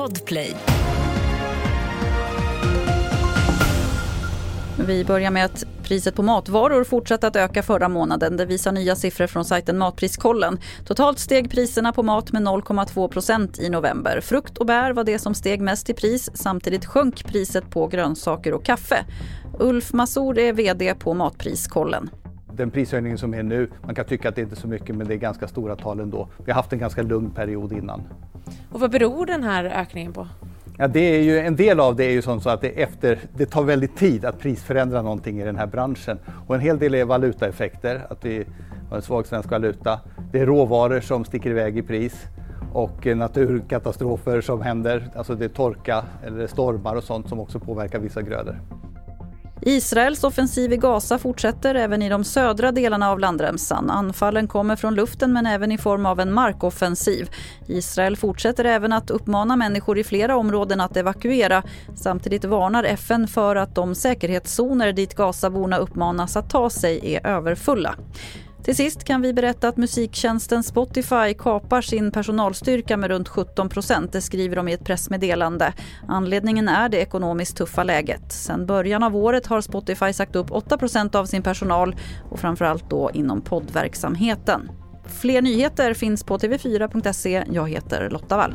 Podplay. Vi börjar med att priset på matvaror fortsatte att öka förra månaden. Det visar nya siffror från sajten Matpriskollen. Totalt steg priserna på mat med 0,2 procent i november. Frukt och bär var det som steg mest i pris. Samtidigt sjönk priset på grönsaker och kaffe. Ulf Massour är VD på Matpriskollen. Den prishöjningen som är nu, man kan tycka att det inte är så mycket men det är ganska stora tal ändå. Vi har haft en ganska lugn period innan. Och vad beror den här ökningen på? Ja, det är ju, en del av det är ju sånt så att det, efter, det tar väldigt tid att prisförändra någonting i den här branschen. Och en hel del är valutaeffekter, att vi har en svag svensk valuta. Det är råvaror som sticker iväg i pris och naturkatastrofer som händer, alltså det är torka eller stormar och sånt som också påverkar vissa grödor. Israels offensiv i Gaza fortsätter även i de södra delarna av landremsan. Anfallen kommer från luften men även i form av en markoffensiv. Israel fortsätter även att uppmana människor i flera områden att evakuera. Samtidigt varnar FN för att de säkerhetszoner dit Gazaborna uppmanas att ta sig är överfulla. Till sist kan vi berätta att musiktjänsten Spotify kapar sin personalstyrka med runt 17 procent. Det skriver de i ett pressmeddelande. Anledningen är det ekonomiskt tuffa läget. Sedan början av året har Spotify sagt upp 8 procent av sin personal och framförallt då inom poddverksamheten. Fler nyheter finns på tv4.se. Jag heter Lotta Wall.